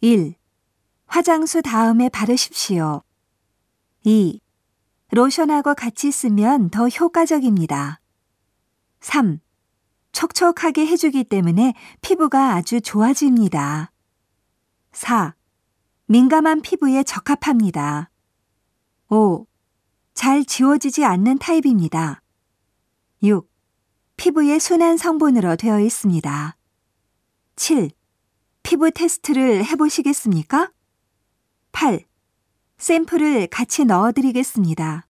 1. 화장수 다음에 바르십시오. 2. 로션하고 같이 쓰면 더 효과적입니다. 3. 촉촉하게 해주기 때문에 피부가 아주 좋아집니다. 4. 민감한 피부에 적합합니다. 5. 잘 지워지지 않는 타입입니다. 6. 피부에 순한 성분으로 되어 있습니다. 7. 피부 테스트를 해보시겠습니까? 8. 샘플을 같이 넣어드리겠습니다.